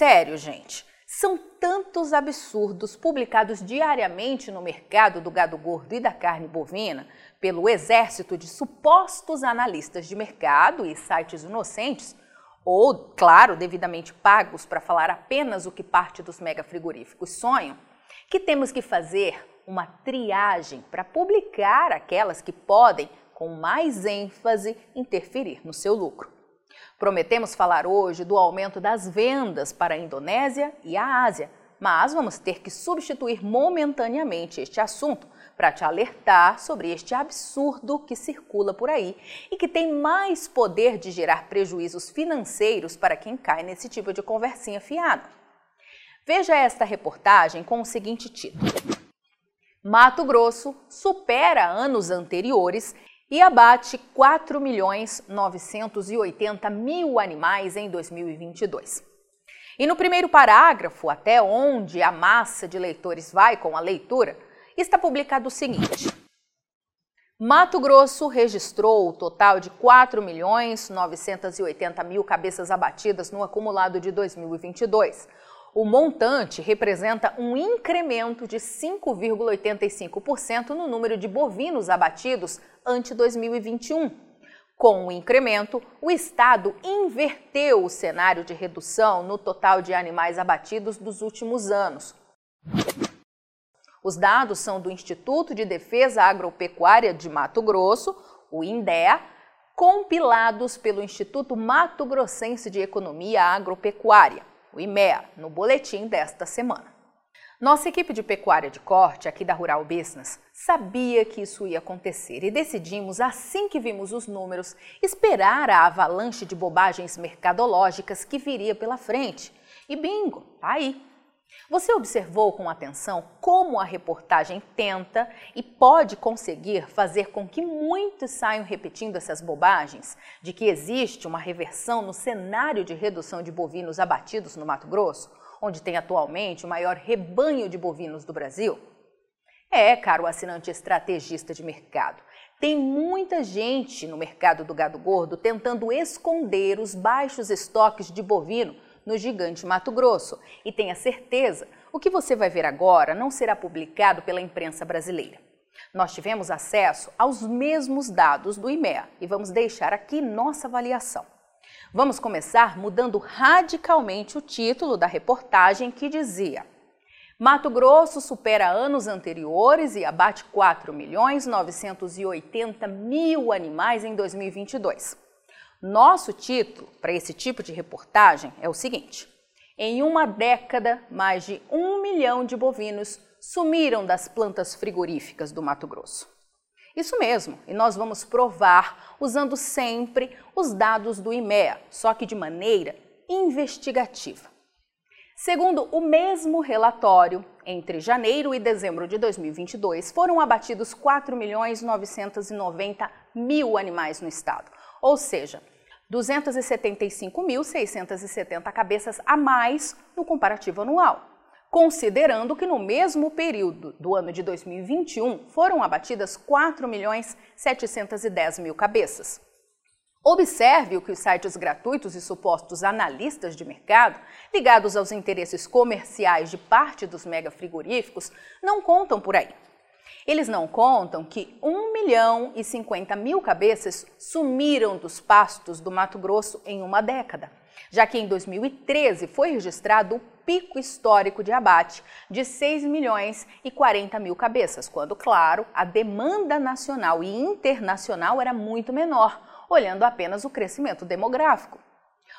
sério, gente. São tantos absurdos publicados diariamente no mercado do gado gordo e da carne bovina pelo exército de supostos analistas de mercado e sites inocentes, ou, claro, devidamente pagos para falar apenas o que parte dos mega frigoríficos sonham, que temos que fazer uma triagem para publicar aquelas que podem, com mais ênfase, interferir no seu lucro. Prometemos falar hoje do aumento das vendas para a Indonésia e a Ásia, mas vamos ter que substituir momentaneamente este assunto para te alertar sobre este absurdo que circula por aí e que tem mais poder de gerar prejuízos financeiros para quem cai nesse tipo de conversinha fiada. Veja esta reportagem com o seguinte título: Mato Grosso supera anos anteriores e abate 4 milhões 980 mil animais em 2022. E no primeiro parágrafo, até onde a massa de leitores vai com a leitura, está publicado o seguinte: Mato Grosso registrou o total de 4 milhões 980 mil cabeças abatidas no acumulado de 2022 o montante representa um incremento de 5,85% no número de bovinos abatidos ante 2021. Com o incremento, o Estado inverteu o cenário de redução no total de animais abatidos dos últimos anos. Os dados são do Instituto de Defesa Agropecuária de Mato Grosso, o INDEA, compilados pelo Instituto Mato Grossense de Economia Agropecuária o IMEA, no boletim desta semana. Nossa equipe de pecuária de corte aqui da Rural Business sabia que isso ia acontecer e decidimos, assim que vimos os números, esperar a avalanche de bobagens mercadológicas que viria pela frente. E bingo, tá aí. Você observou com atenção como a reportagem tenta e pode conseguir fazer com que muitos saiam repetindo essas bobagens de que existe uma reversão no cenário de redução de bovinos abatidos no Mato Grosso, onde tem atualmente o maior rebanho de bovinos do Brasil? É, caro assinante estrategista de mercado, tem muita gente no mercado do gado gordo tentando esconder os baixos estoques de bovino no gigante Mato Grosso. E tenha certeza, o que você vai ver agora não será publicado pela imprensa brasileira. Nós tivemos acesso aos mesmos dados do IMEA e vamos deixar aqui nossa avaliação. Vamos começar mudando radicalmente o título da reportagem que dizia: Mato Grosso supera anos anteriores e abate 4 milhões 980 mil animais em 2022. Nosso título para esse tipo de reportagem é o seguinte: em uma década, mais de um milhão de bovinos sumiram das plantas frigoríficas do Mato Grosso. Isso mesmo, e nós vamos provar usando sempre os dados do IMEA, só que de maneira investigativa. Segundo o mesmo relatório, entre janeiro e dezembro de 2022 foram abatidos 4 milhões 990 mil animais no estado, ou seja, 275.670 cabeças a mais no comparativo anual, considerando que no mesmo período do ano de 2021 foram abatidas 4 milhões 710 mil cabeças. Observe o que os sites gratuitos e supostos analistas de mercado, ligados aos interesses comerciais de parte dos mega frigoríficos, não contam por aí. Eles não contam que 1 milhão e 50 mil cabeças sumiram dos pastos do Mato Grosso em uma década, já que em 2013 foi registrado o pico histórico de abate de 6 milhões e 40 mil cabeças, quando, claro, a demanda nacional e internacional era muito menor, olhando apenas o crescimento demográfico.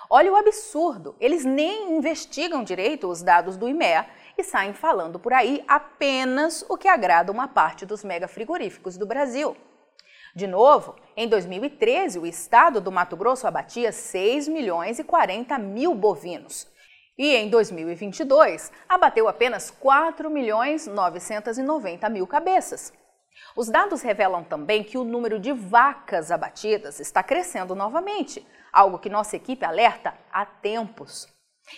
Olha o absurdo, eles nem investigam direito os dados do IMEA e saem falando por aí apenas o que agrada uma parte dos mega frigoríficos do Brasil. De novo, em 2013, o estado do Mato Grosso abatia 6 milhões e 40 mil bovinos. E em 2022, abateu apenas 4 milhões 990 mil cabeças. Os dados revelam também que o número de vacas abatidas está crescendo novamente, algo que nossa equipe alerta há tempos.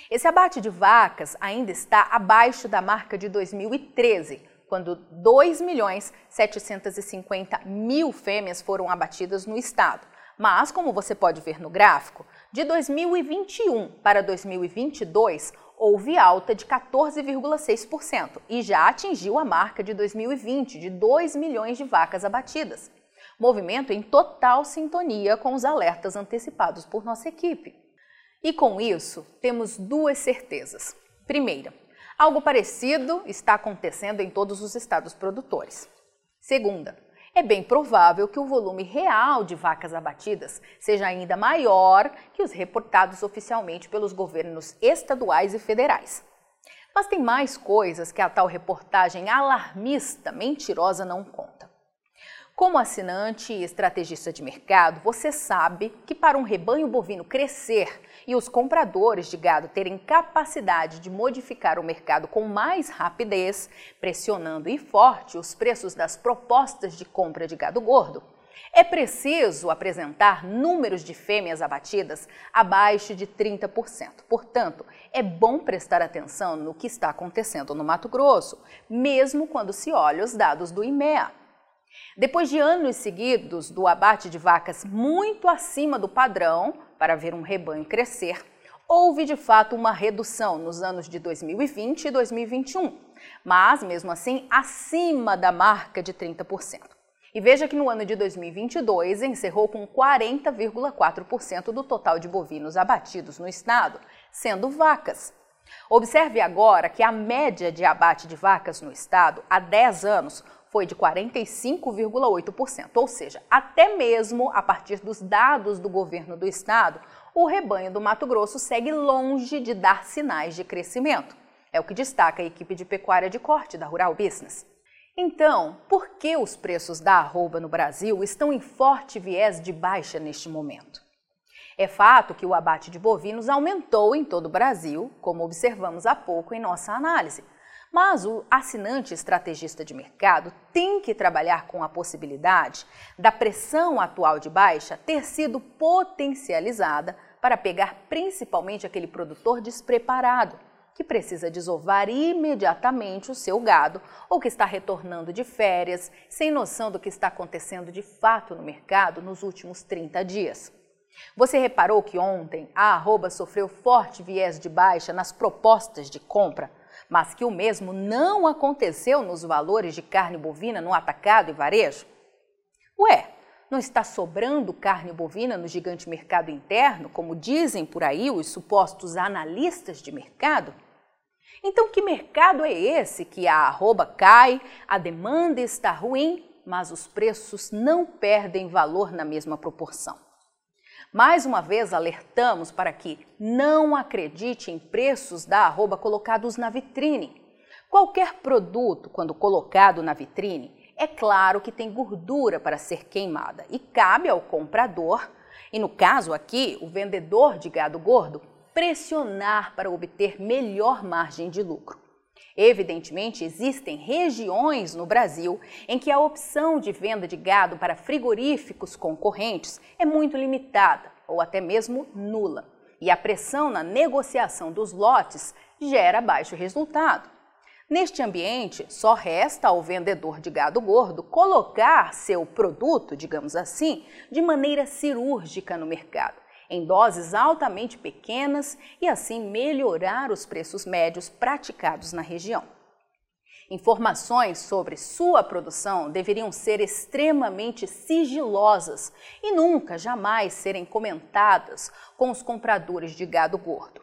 Esse abate de vacas ainda está abaixo da marca de 2013, quando 2 milhões 750 mil fêmeas foram abatidas no estado. Mas, como você pode ver no gráfico, de 2021 para 2022 houve alta de 14,6% e já atingiu a marca de 2020 de 2 milhões de vacas abatidas. Movimento em total sintonia com os alertas antecipados por nossa equipe. E com isso, temos duas certezas. Primeira, algo parecido está acontecendo em todos os estados produtores. Segunda, é bem provável que o volume real de vacas abatidas seja ainda maior que os reportados oficialmente pelos governos estaduais e federais. Mas tem mais coisas que a tal reportagem alarmista, mentirosa, não conta. Como assinante e estrategista de mercado, você sabe que para um rebanho bovino crescer e os compradores de gado terem capacidade de modificar o mercado com mais rapidez, pressionando e forte os preços das propostas de compra de gado gordo, é preciso apresentar números de fêmeas abatidas abaixo de 30%. Portanto, é bom prestar atenção no que está acontecendo no Mato Grosso, mesmo quando se olha os dados do IMEA. Depois de anos seguidos do abate de vacas muito acima do padrão para ver um rebanho crescer, houve de fato uma redução nos anos de 2020 e 2021, mas mesmo assim acima da marca de 30%. E veja que no ano de 2022 encerrou com 40,4% do total de bovinos abatidos no estado, sendo vacas. Observe agora que a média de abate de vacas no estado há 10 anos foi de 45,8%, ou seja, até mesmo a partir dos dados do governo do estado, o rebanho do Mato Grosso segue longe de dar sinais de crescimento. É o que destaca a equipe de pecuária de corte da Rural Business. Então, por que os preços da arroba no Brasil estão em forte viés de baixa neste momento? É fato que o abate de bovinos aumentou em todo o Brasil, como observamos há pouco em nossa análise, mas o assinante estrategista de mercado tem que trabalhar com a possibilidade da pressão atual de baixa ter sido potencializada para pegar principalmente aquele produtor despreparado que precisa desovar imediatamente o seu gado ou que está retornando de férias, sem noção do que está acontecendo de fato no mercado nos últimos 30 dias. Você reparou que ontem a arroba sofreu forte viés de baixa nas propostas de compra? Mas que o mesmo não aconteceu nos valores de carne bovina no atacado e varejo? Ué, não está sobrando carne bovina no gigante mercado interno, como dizem por aí os supostos analistas de mercado? Então, que mercado é esse que a arroba cai, a demanda está ruim, mas os preços não perdem valor na mesma proporção? Mais uma vez alertamos para que não acredite em preços da arroba colocados na vitrine. Qualquer produto, quando colocado na vitrine, é claro que tem gordura para ser queimada e cabe ao comprador, e no caso aqui, o vendedor de gado gordo, pressionar para obter melhor margem de lucro. Evidentemente, existem regiões no Brasil em que a opção de venda de gado para frigoríficos concorrentes é muito limitada ou até mesmo nula, e a pressão na negociação dos lotes gera baixo resultado. Neste ambiente, só resta ao vendedor de gado gordo colocar seu produto, digamos assim, de maneira cirúrgica no mercado em doses altamente pequenas e assim melhorar os preços médios praticados na região. Informações sobre sua produção deveriam ser extremamente sigilosas e nunca, jamais serem comentadas com os compradores de gado gordo.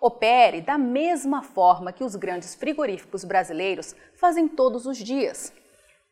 Opere da mesma forma que os grandes frigoríficos brasileiros fazem todos os dias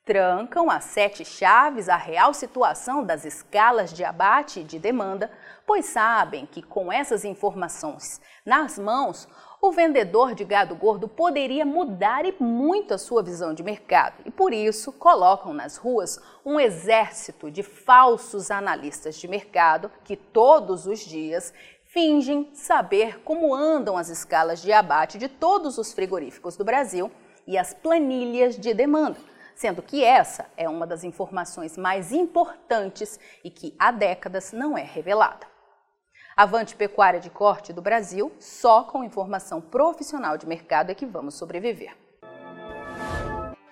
trancam as sete chaves a real situação das escalas de abate e de demanda, pois sabem que com essas informações nas mãos, o vendedor de gado gordo poderia mudar e muito a sua visão de mercado e por isso colocam nas ruas um exército de falsos analistas de mercado que todos os dias fingem saber como andam as escalas de abate de todos os frigoríficos do Brasil e as planilhas de demanda sendo que essa é uma das informações mais importantes e que há décadas não é revelada. Avante Pecuária de Corte do Brasil, só com informação profissional de mercado é que vamos sobreviver.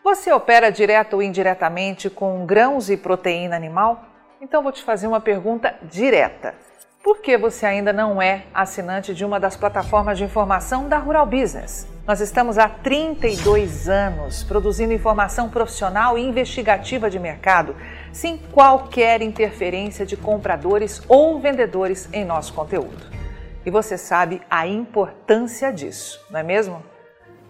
Você opera direto ou indiretamente com grãos e proteína animal? Então vou te fazer uma pergunta direta. Por que você ainda não é assinante de uma das plataformas de informação da Rural Business? Nós estamos há 32 anos produzindo informação profissional e investigativa de mercado, sem qualquer interferência de compradores ou vendedores em nosso conteúdo. E você sabe a importância disso, não é mesmo?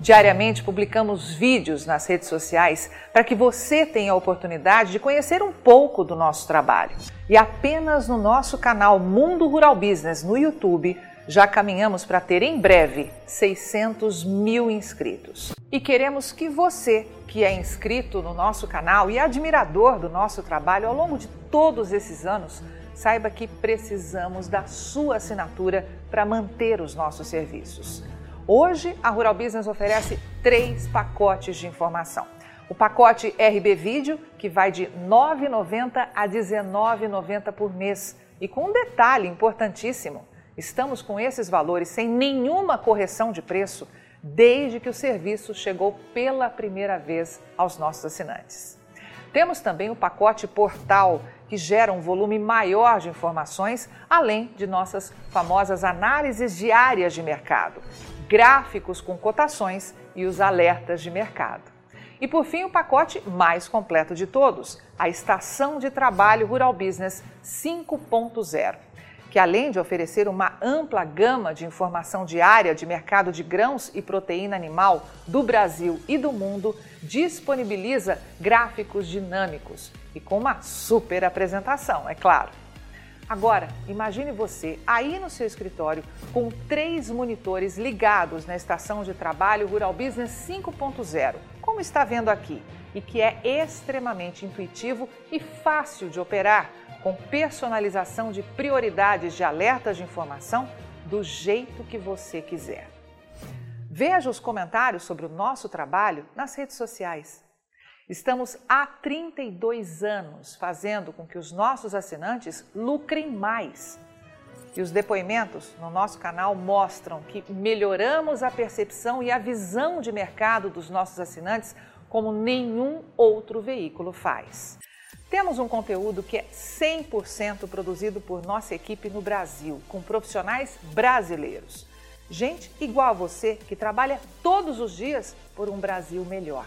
Diariamente publicamos vídeos nas redes sociais para que você tenha a oportunidade de conhecer um pouco do nosso trabalho. E apenas no nosso canal Mundo Rural Business no YouTube já caminhamos para ter em breve 600 mil inscritos. E queremos que você, que é inscrito no nosso canal e admirador do nosso trabalho ao longo de todos esses anos, saiba que precisamos da sua assinatura para manter os nossos serviços. Hoje, a Rural Business oferece três pacotes de informação. O pacote RB Vídeo, que vai de R$ 9,90 a R$ 19,90 por mês. E com um detalhe importantíssimo: estamos com esses valores sem nenhuma correção de preço desde que o serviço chegou pela primeira vez aos nossos assinantes. Temos também o pacote Portal, que gera um volume maior de informações, além de nossas famosas análises diárias de mercado gráficos com cotações e os alertas de mercado. E por fim, o pacote mais completo de todos, a Estação de Trabalho Rural Business 5.0, que além de oferecer uma ampla gama de informação diária de mercado de grãos e proteína animal do Brasil e do mundo, disponibiliza gráficos dinâmicos e com uma super apresentação, é claro. Agora, imagine você aí no seu escritório com três monitores ligados na estação de trabalho Rural Business 5.0, como está vendo aqui, e que é extremamente intuitivo e fácil de operar, com personalização de prioridades de alertas de informação do jeito que você quiser. Veja os comentários sobre o nosso trabalho nas redes sociais. Estamos há 32 anos fazendo com que os nossos assinantes lucrem mais. E os depoimentos no nosso canal mostram que melhoramos a percepção e a visão de mercado dos nossos assinantes como nenhum outro veículo faz. Temos um conteúdo que é 100% produzido por nossa equipe no Brasil, com profissionais brasileiros. Gente igual a você que trabalha todos os dias por um Brasil melhor.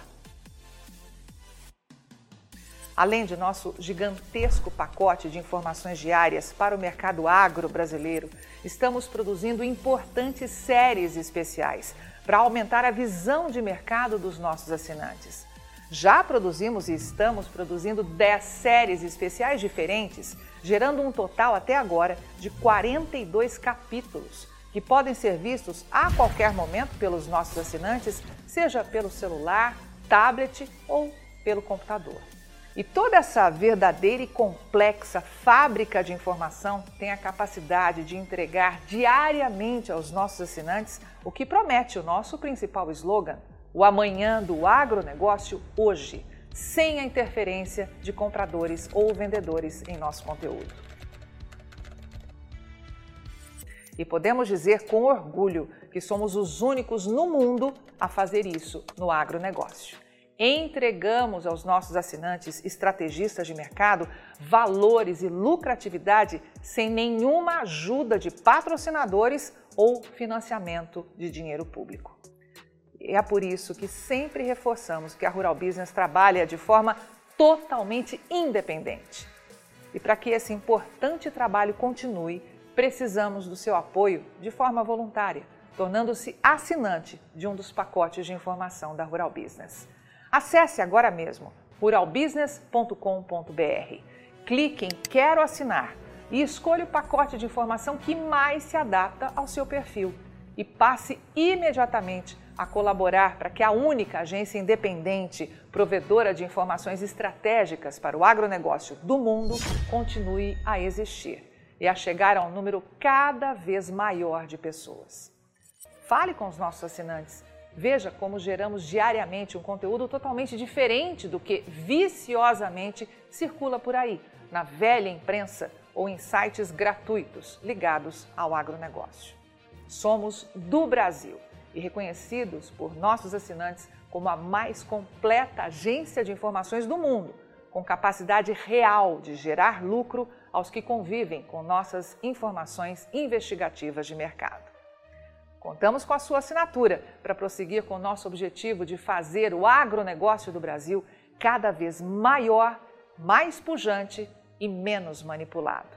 Além de nosso gigantesco pacote de informações diárias para o mercado agro brasileiro, estamos produzindo importantes séries especiais para aumentar a visão de mercado dos nossos assinantes. Já produzimos e estamos produzindo 10 séries especiais diferentes, gerando um total até agora de 42 capítulos, que podem ser vistos a qualquer momento pelos nossos assinantes, seja pelo celular, tablet ou pelo computador. E toda essa verdadeira e complexa fábrica de informação tem a capacidade de entregar diariamente aos nossos assinantes o que promete o nosso principal slogan: o amanhã do agronegócio hoje, sem a interferência de compradores ou vendedores em nosso conteúdo. E podemos dizer com orgulho que somos os únicos no mundo a fazer isso no agronegócio entregamos aos nossos assinantes estrategistas de mercado valores e lucratividade sem nenhuma ajuda de patrocinadores ou financiamento de dinheiro público. É por isso que sempre reforçamos que a Rural Business trabalha de forma totalmente independente. E para que esse importante trabalho continue, precisamos do seu apoio de forma voluntária, tornando-se assinante de um dos pacotes de informação da Rural Business. Acesse agora mesmo ruralbusiness.com.br. Clique em Quero assinar e escolha o pacote de informação que mais se adapta ao seu perfil e passe imediatamente a colaborar para que a única agência independente provedora de informações estratégicas para o agronegócio do mundo continue a existir e a chegar a um número cada vez maior de pessoas. Fale com os nossos assinantes Veja como geramos diariamente um conteúdo totalmente diferente do que viciosamente circula por aí, na velha imprensa ou em sites gratuitos ligados ao agronegócio. Somos do Brasil e reconhecidos por nossos assinantes como a mais completa agência de informações do mundo, com capacidade real de gerar lucro aos que convivem com nossas informações investigativas de mercado. Contamos com a sua assinatura para prosseguir com o nosso objetivo de fazer o agronegócio do Brasil cada vez maior, mais pujante e menos manipulado.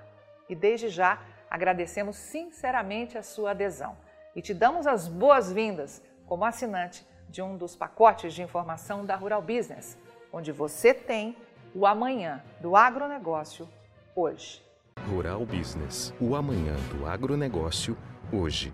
E desde já agradecemos sinceramente a sua adesão e te damos as boas-vindas como assinante de um dos pacotes de informação da Rural Business, onde você tem o amanhã do agronegócio hoje. Rural Business, o amanhã do agronegócio hoje.